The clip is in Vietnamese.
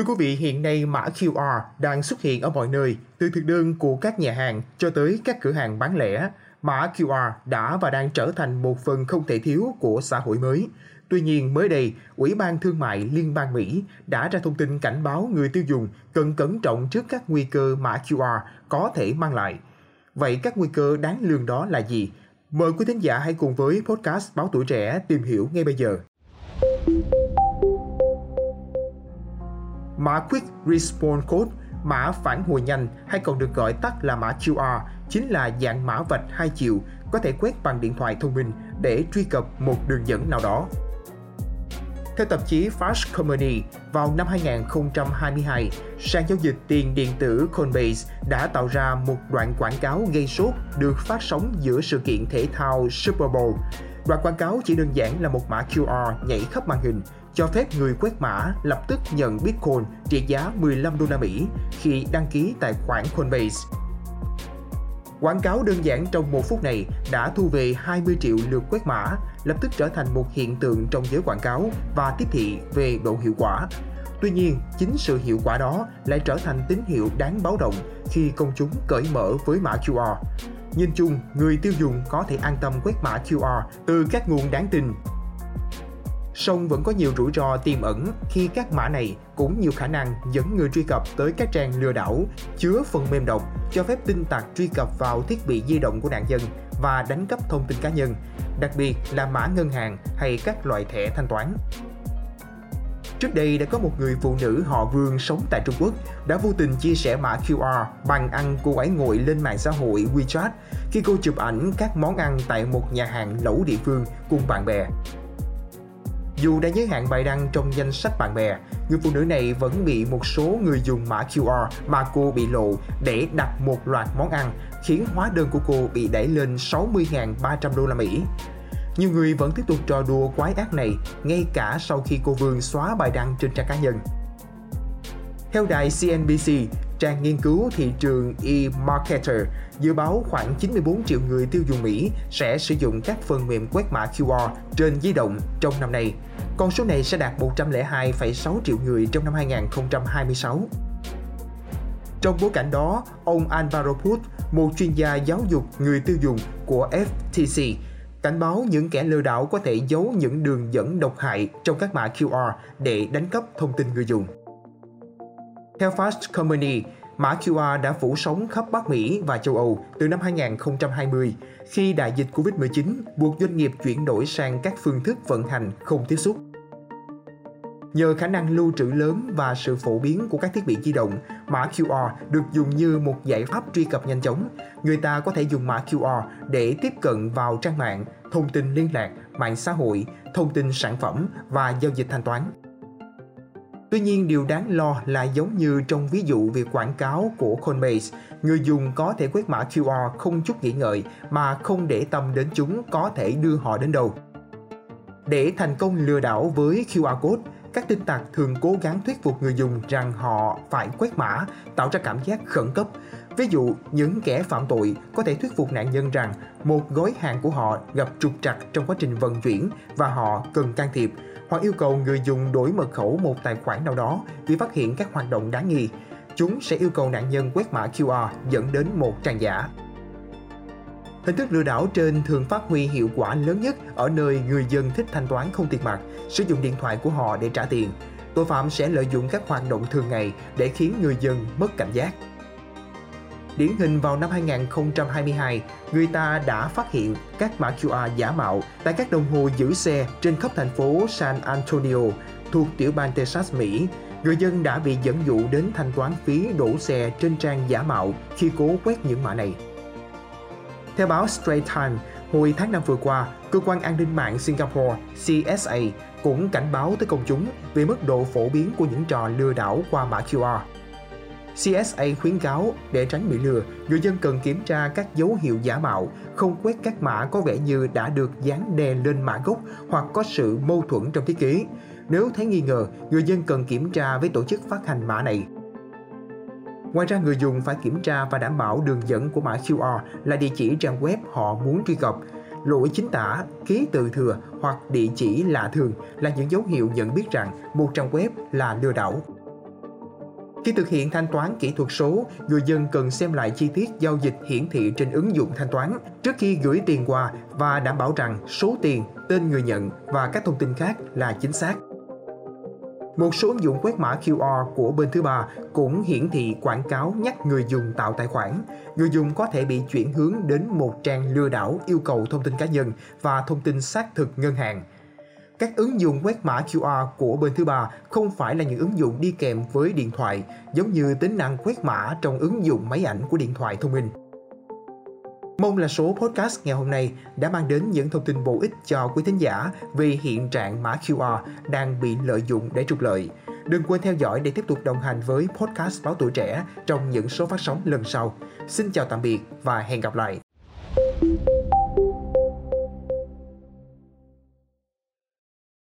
Thưa quý vị, hiện nay mã QR đang xuất hiện ở mọi nơi, từ thực đơn của các nhà hàng cho tới các cửa hàng bán lẻ. Mã QR đã và đang trở thành một phần không thể thiếu của xã hội mới. Tuy nhiên, mới đây, Ủy ban Thương mại Liên bang Mỹ đã ra thông tin cảnh báo người tiêu dùng cần cẩn trọng trước các nguy cơ mã QR có thể mang lại. Vậy các nguy cơ đáng lường đó là gì? Mời quý thính giả hãy cùng với podcast Báo Tuổi Trẻ tìm hiểu ngay bây giờ. Mã Quick Response Code, mã phản hồi nhanh hay còn được gọi tắt là mã QR, chính là dạng mã vạch hai chiều có thể quét bằng điện thoại thông minh để truy cập một đường dẫn nào đó. Theo tạp chí Fast Company, vào năm 2022, sàn giao dịch tiền điện tử Coinbase đã tạo ra một đoạn quảng cáo gây sốt được phát sóng giữa sự kiện thể thao Super Bowl. Đoạn quảng cáo chỉ đơn giản là một mã QR nhảy khắp màn hình, cho phép người quét mã lập tức nhận Bitcoin trị giá 15 đô la Mỹ khi đăng ký tài khoản Coinbase. Quảng cáo đơn giản trong một phút này đã thu về 20 triệu lượt quét mã, lập tức trở thành một hiện tượng trong giới quảng cáo và tiếp thị về độ hiệu quả. Tuy nhiên, chính sự hiệu quả đó lại trở thành tín hiệu đáng báo động khi công chúng cởi mở với mã QR. Nhìn chung, người tiêu dùng có thể an tâm quét mã QR từ các nguồn đáng tin song vẫn có nhiều rủi ro tiềm ẩn khi các mã này cũng nhiều khả năng dẫn người truy cập tới các trang lừa đảo chứa phần mềm độc cho phép tin tặc truy cập vào thiết bị di động của nạn nhân và đánh cắp thông tin cá nhân, đặc biệt là mã ngân hàng hay các loại thẻ thanh toán. Trước đây đã có một người phụ nữ họ Vương sống tại Trung Quốc đã vô tình chia sẻ mã QR bằng ăn cô ấy ngồi lên mạng xã hội WeChat khi cô chụp ảnh các món ăn tại một nhà hàng lẩu địa phương cùng bạn bè. Dù đã giới hạn bài đăng trong danh sách bạn bè, người phụ nữ này vẫn bị một số người dùng mã QR mà cô bị lộ để đặt một loạt món ăn, khiến hóa đơn của cô bị đẩy lên 60.300 đô la Mỹ. Nhiều người vẫn tiếp tục trò đùa quái ác này ngay cả sau khi cô Vương xóa bài đăng trên trang cá nhân. Theo đài CNBC, trang nghiên cứu thị trường eMarketer dự báo khoảng 94 triệu người tiêu dùng Mỹ sẽ sử dụng các phần mềm quét mã QR trên di động trong năm nay. Con số này sẽ đạt 102,6 triệu người trong năm 2026. Trong bối cảnh đó, ông Alvaro Put, một chuyên gia giáo dục người tiêu dùng của FTC, cảnh báo những kẻ lừa đảo có thể giấu những đường dẫn độc hại trong các mã QR để đánh cắp thông tin người dùng. Theo Fast Company, mã QR đã phủ sóng khắp Bắc Mỹ và châu Âu từ năm 2020 khi đại dịch Covid-19 buộc doanh nghiệp chuyển đổi sang các phương thức vận hành không tiếp xúc. Nhờ khả năng lưu trữ lớn và sự phổ biến của các thiết bị di động, mã QR được dùng như một giải pháp truy cập nhanh chóng. Người ta có thể dùng mã QR để tiếp cận vào trang mạng, thông tin liên lạc, mạng xã hội, thông tin sản phẩm và giao dịch thanh toán. Tuy nhiên, điều đáng lo là giống như trong ví dụ về quảng cáo của Coinbase, người dùng có thể quét mã QR không chút nghĩ ngợi mà không để tâm đến chúng có thể đưa họ đến đâu. Để thành công lừa đảo với QR code, các tin tặc thường cố gắng thuyết phục người dùng rằng họ phải quét mã, tạo ra cảm giác khẩn cấp. Ví dụ, những kẻ phạm tội có thể thuyết phục nạn nhân rằng một gói hàng của họ gặp trục trặc trong quá trình vận chuyển và họ cần can thiệp, hoặc yêu cầu người dùng đổi mật khẩu một tài khoản nào đó vì phát hiện các hoạt động đáng nghi. Chúng sẽ yêu cầu nạn nhân quét mã QR dẫn đến một trang giả. Hình thức lừa đảo trên thường phát huy hiệu quả lớn nhất ở nơi người dân thích thanh toán không tiền mặt, sử dụng điện thoại của họ để trả tiền. Tội phạm sẽ lợi dụng các hoạt động thường ngày để khiến người dân mất cảnh giác. Điển hình vào năm 2022, người ta đã phát hiện các mã QR giả mạo tại các đồng hồ giữ xe trên khắp thành phố San Antonio thuộc tiểu bang Texas, Mỹ. Người dân đã bị dẫn dụ đến thanh toán phí đổ xe trên trang giả mạo khi cố quét những mã này. Theo báo Straits Times, hồi tháng 5 vừa qua, cơ quan an ninh mạng Singapore CSA cũng cảnh báo tới công chúng về mức độ phổ biến của những trò lừa đảo qua mã QR. CSA khuyến cáo để tránh bị lừa, người dân cần kiểm tra các dấu hiệu giả mạo, không quét các mã có vẻ như đã được dán đè lên mã gốc hoặc có sự mâu thuẫn trong thiết kế. Nếu thấy nghi ngờ, người dân cần kiểm tra với tổ chức phát hành mã này. Ngoài ra, người dùng phải kiểm tra và đảm bảo đường dẫn của mã QR là địa chỉ trang web họ muốn truy cập. Lỗi chính tả, ký từ thừa hoặc địa chỉ lạ thường là những dấu hiệu nhận biết rằng một trang web là lừa đảo. Khi thực hiện thanh toán kỹ thuật số, người dân cần xem lại chi tiết giao dịch hiển thị trên ứng dụng thanh toán trước khi gửi tiền qua và đảm bảo rằng số tiền, tên người nhận và các thông tin khác là chính xác. Một số ứng dụng quét mã QR của bên thứ ba cũng hiển thị quảng cáo nhắc người dùng tạo tài khoản. Người dùng có thể bị chuyển hướng đến một trang lừa đảo yêu cầu thông tin cá nhân và thông tin xác thực ngân hàng. Các ứng dụng quét mã QR của bên thứ ba không phải là những ứng dụng đi kèm với điện thoại, giống như tính năng quét mã trong ứng dụng máy ảnh của điện thoại thông minh. Mong là số podcast ngày hôm nay đã mang đến những thông tin bổ ích cho quý thính giả về hiện trạng mã QR đang bị lợi dụng để trục lợi. Đừng quên theo dõi để tiếp tục đồng hành với podcast Báo Tuổi Trẻ trong những số phát sóng lần sau. Xin chào tạm biệt và hẹn gặp lại!